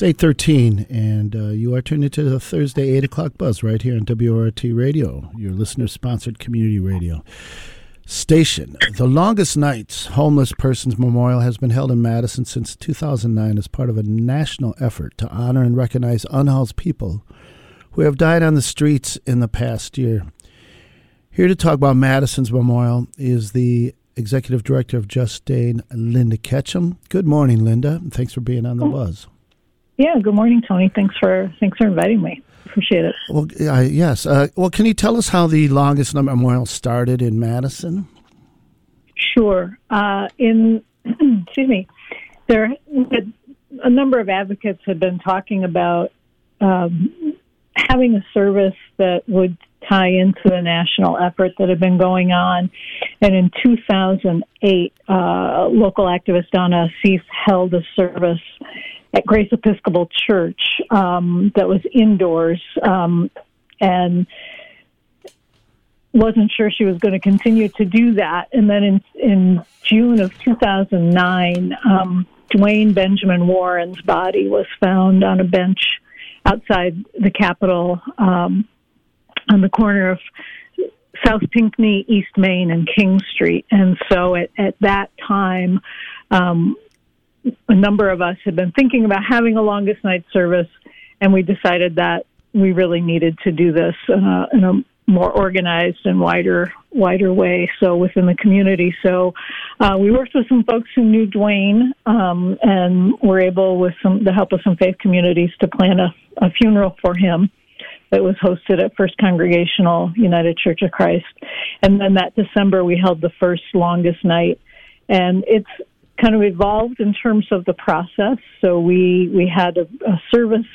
It's 813, and uh, you are tuned into the Thursday 8 o'clock buzz right here on WORT Radio, your listener-sponsored community radio station. The longest nights homeless persons memorial has been held in Madison since 2009 as part of a national effort to honor and recognize unhoused people who have died on the streets in the past year. Here to talk about Madison's memorial is the executive director of Just Dane, Linda Ketcham. Good morning, Linda. Thanks for being on the buzz. Yeah, good morning, Tony. Thanks for thanks for inviting me. Appreciate it. Well, uh, yes. Uh, well, can you tell us how the longest memorial started in Madison? Sure. Uh, in excuse me, there a number of advocates have been talking about um, having a service that would tie into the national effort that had been going on. And in 2008, uh, local activist Donna Asif held a service at Grace Episcopal Church um, that was indoors um, and wasn't sure she was going to continue to do that. And then in, in June of 2009, um, Dwayne Benjamin Warren's body was found on a bench outside the Capitol um, on the corner of South Pinckney, East Main, and King Street. And so at, at that time, um, a number of us had been thinking about having a longest night service, and we decided that we really needed to do this uh, in a more organized and wider wider way. So within the community. So uh, we worked with some folks who knew Dwayne, um, and were able, with some the help of some faith communities, to plan a, a funeral for him. That was hosted at First Congregational United Church of Christ, and then that December we held the first longest night, and it's kind of evolved in terms of the process. So we we had a, a service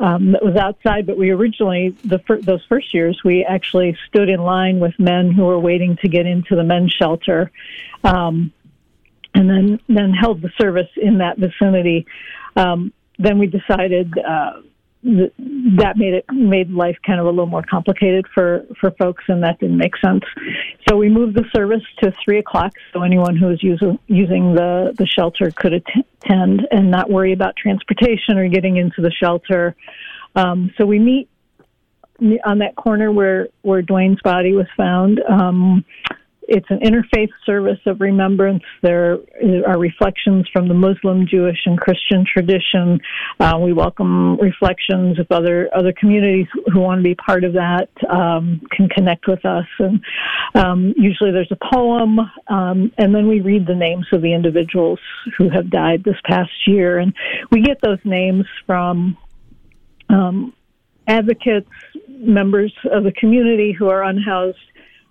um, that was outside, but we originally the fir- those first years we actually stood in line with men who were waiting to get into the men's shelter, um, and then then held the service in that vicinity. Um, then we decided. Uh, that made it made life kind of a little more complicated for for folks, and that didn't make sense. So we moved the service to three o'clock, so anyone who was using using the the shelter could attend and not worry about transportation or getting into the shelter. Um, so we meet on that corner where where Dwayne's body was found. Um, it's an interfaith service of remembrance. There are reflections from the Muslim, Jewish, and Christian tradition. Uh, we welcome reflections if other other communities who want to be part of that um, can connect with us. And um, usually there's a poem, um, and then we read the names of the individuals who have died this past year, and we get those names from um, advocates, members of the community who are unhoused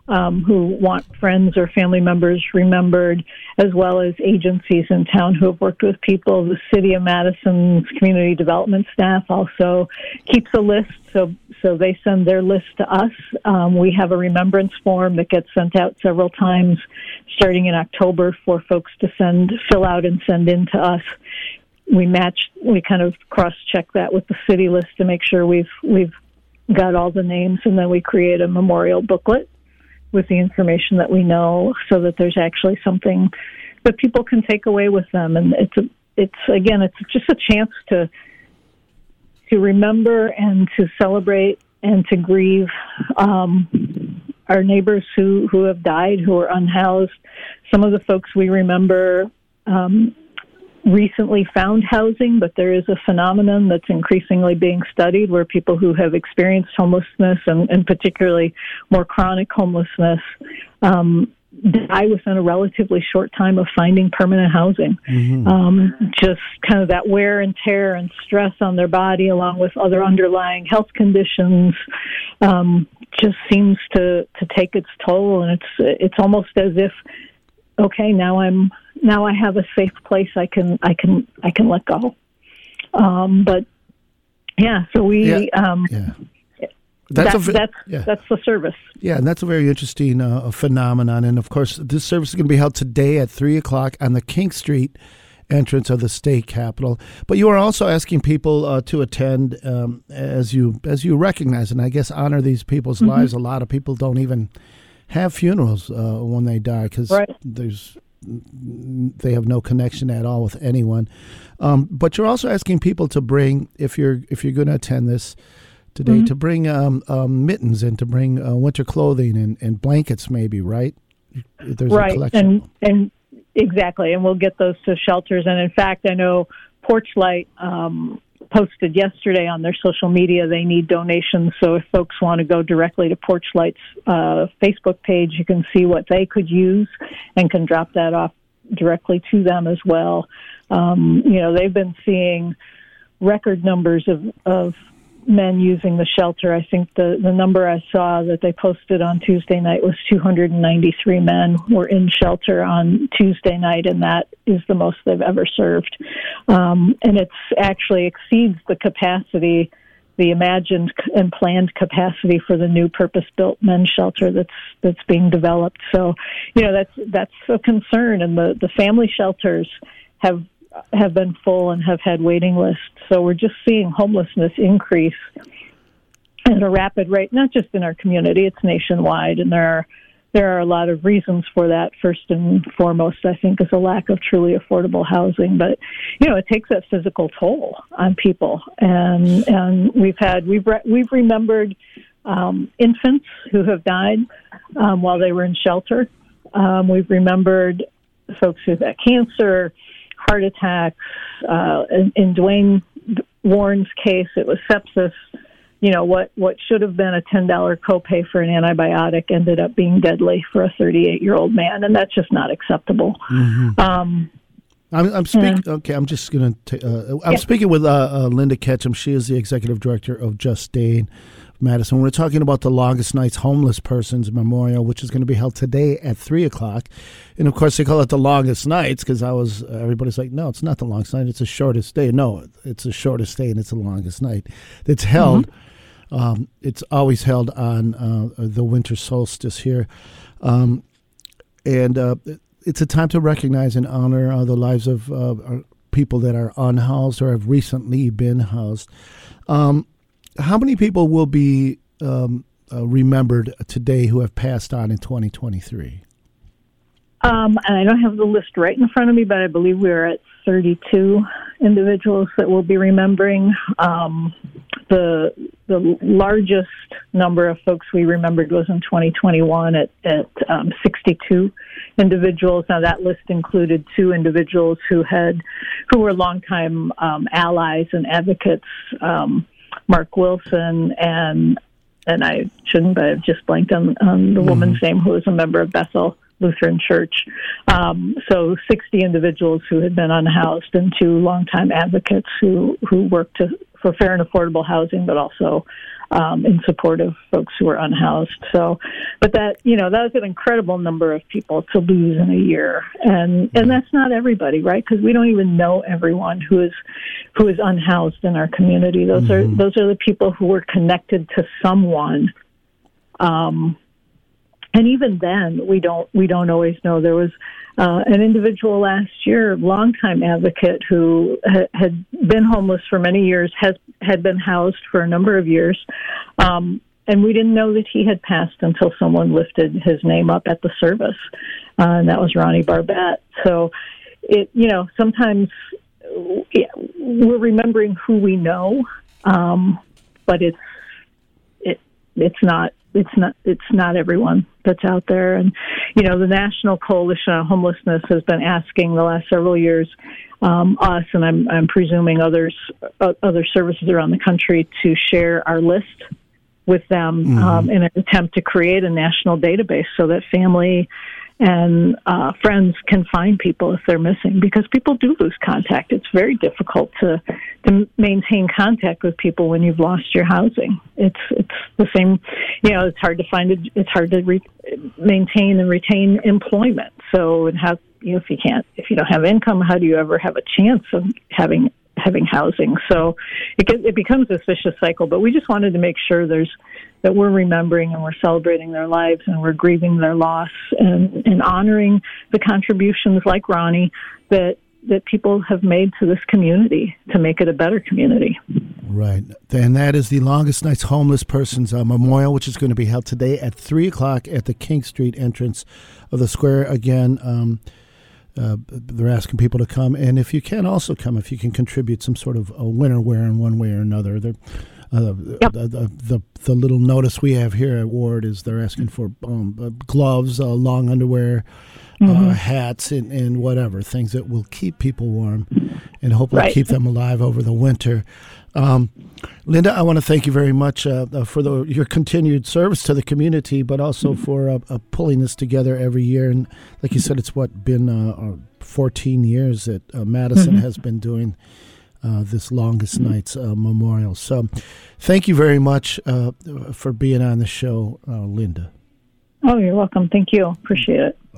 um, who want friends or family members remembered, as well as agencies in town who have worked with people. The City of Madison's community development staff also keeps a list, so so they send their list to us. Um, we have a remembrance form that gets sent out several times, starting in October, for folks to send, fill out, and send in to us. We match, we kind of cross check that with the city list to make sure we've we've got all the names, and then we create a memorial booklet with the information that we know so that there's actually something that people can take away with them. And it's a, it's again it's just a chance to to remember and to celebrate and to grieve um, our neighbors who who have died who are unhoused. Some of the folks we remember um, recently found housing, but there is a phenomenon that's increasingly being studied where people who have experienced homelessness and, and particularly more chronic homelessness um, die within a relatively short time of finding permanent housing. Mm-hmm. Um, just kind of that wear and tear and stress on their body, along with other underlying health conditions, um, just seems to to take its toll, and it's it's almost as if okay, now I'm now I have a safe place I can I can I can let go. Um, but yeah, so we yeah. Um, yeah. That's that's, that's, yeah. that's the service. Yeah, and that's a very interesting uh, phenomenon. And of course, this service is going to be held today at three o'clock on the King Street entrance of the state capitol. But you are also asking people uh, to attend um, as you as you recognize and I guess honor these people's mm-hmm. lives. A lot of people don't even have funerals uh, when they die because right. there's they have no connection at all with anyone. Um, but you're also asking people to bring, if you're if you're going to attend this today, mm-hmm. to bring um, um, mittens and to bring uh, winter clothing and, and blankets, maybe, right? There's right, and and exactly, and we'll get those to shelters. And in fact, I know Porchlight um, posted yesterday on their social media they need donations. So if folks want to go directly to Porchlight's uh, Facebook page, you can see what they could use and can drop that off directly to them as well. Um, you know, they've been seeing record numbers of, of men using the shelter. I think the, the number I saw that they posted on Tuesday night was 293 men were in shelter on Tuesday night, and that is the most they've ever served. Um, and it actually exceeds the capacity, the imagined and planned capacity for the new purpose-built men's shelter that's that's being developed. So, you know, that's that's a concern, and the the family shelters have have been full and have had waiting lists. So we're just seeing homelessness increase at a rapid rate, not just in our community, it's nationwide. And there are there are a lot of reasons for that. First and foremost, I think, is a lack of truly affordable housing. But you know, it takes a physical toll on people, and and we've had we've re- we've remembered um, infants who have died um, while they were in shelter. Um, we've remembered folks who've had cancer, heart attacks. Uh, in, in Dwayne Warren's case, it was sepsis. You know what? What should have been a ten dollar copay for an antibiotic ended up being deadly for a thirty eight year old man, and that's just not acceptable. Mm-hmm. Um, I'm, I'm speaking. Okay, I'm just going to. Uh, I'm yeah. speaking with uh, uh, Linda Ketcham. She is the executive director of Just Justine. Madison. We're talking about the Longest Nights Homeless Persons Memorial, which is going to be held today at three o'clock. And of course, they call it the Longest Nights because I was everybody's like, no, it's not the longest night; it's the shortest day. No, it's the shortest day, and it's the longest night. It's held. Mm-hmm. Um, it's always held on uh, the winter solstice here, um, and uh, it's a time to recognize and honor uh, the lives of uh, people that are unhoused or have recently been housed. Um, how many people will be um, uh, remembered today who have passed on in 2023? Um, and I don't have the list right in front of me, but I believe we're at 32 individuals that we'll be remembering. Um, the the largest number of folks we remembered was in 2021 at, at um, 62 individuals. Now that list included two individuals who had who were longtime um, allies and advocates. Um, Mark Wilson and and I shouldn't, but I've just blanked on, on the mm-hmm. woman's name who was a member of Bethel Lutheran Church. Um, so 60 individuals who had been unhoused and two longtime advocates who who worked to, for fair and affordable housing, but also um, in support of folks who are unhoused. So, but that you know that was an incredible number of people to lose in a year, and and that's not everybody, right? Because we don't even know everyone who is who is unhoused in our community. Those mm-hmm. are those are the people who were connected to someone. Um, and even then, we don't we don't always know. There was uh, an individual last year, longtime advocate who ha- had been homeless for many years, has had been housed for a number of years, um, and we didn't know that he had passed until someone lifted his name up at the service, uh, and that was Ronnie Barbette. So, it you know sometimes we're remembering who we know, um, but it's it it's not it's not it's not everyone that's out there and you know the national coalition on homelessness has been asking the last several years um, us and I'm, I'm presuming others uh, other services around the country to share our list with them mm-hmm. um, in an attempt to create a national database so that family and uh, friends can find people if they're missing because people do lose contact. It's very difficult to to maintain contact with people when you've lost your housing. It's it's the same. You know, it's hard to find it. It's hard to re- maintain and retain employment. So, and how you know if you can't if you don't have income, how do you ever have a chance of having having housing. So it it becomes a vicious cycle. But we just wanted to make sure there's that we're remembering and we're celebrating their lives and we're grieving their loss and, and honoring the contributions like Ronnie that that people have made to this community to make it a better community. Right. And that is the Longest Nights Homeless Persons uh, Memorial, which is going to be held today at 3 o'clock at the King Street entrance of the square. Again, um, uh, they're asking people to come, and if you can also come, if you can contribute some sort of a winter wear in one way or another. They're, uh, Yep. the, the, the the little notice we have here at WORT is they're asking for um, uh, gloves, uh, long underwear, uh, hats, and, and whatever things that will keep people warm and hopefully Right. keep them alive over the winter. Um, Linda, I want to thank you very much uh, uh, for the, your continued service to the community, but also for uh, uh, pulling this together every year. And like you said, it's what been uh, uh, 14 years that uh, Madison has been doing uh, this longest nights uh, memorial. So, thank you very much uh, for being on the show, uh, Linda. Oh, you're welcome. Thank you. Appreciate it.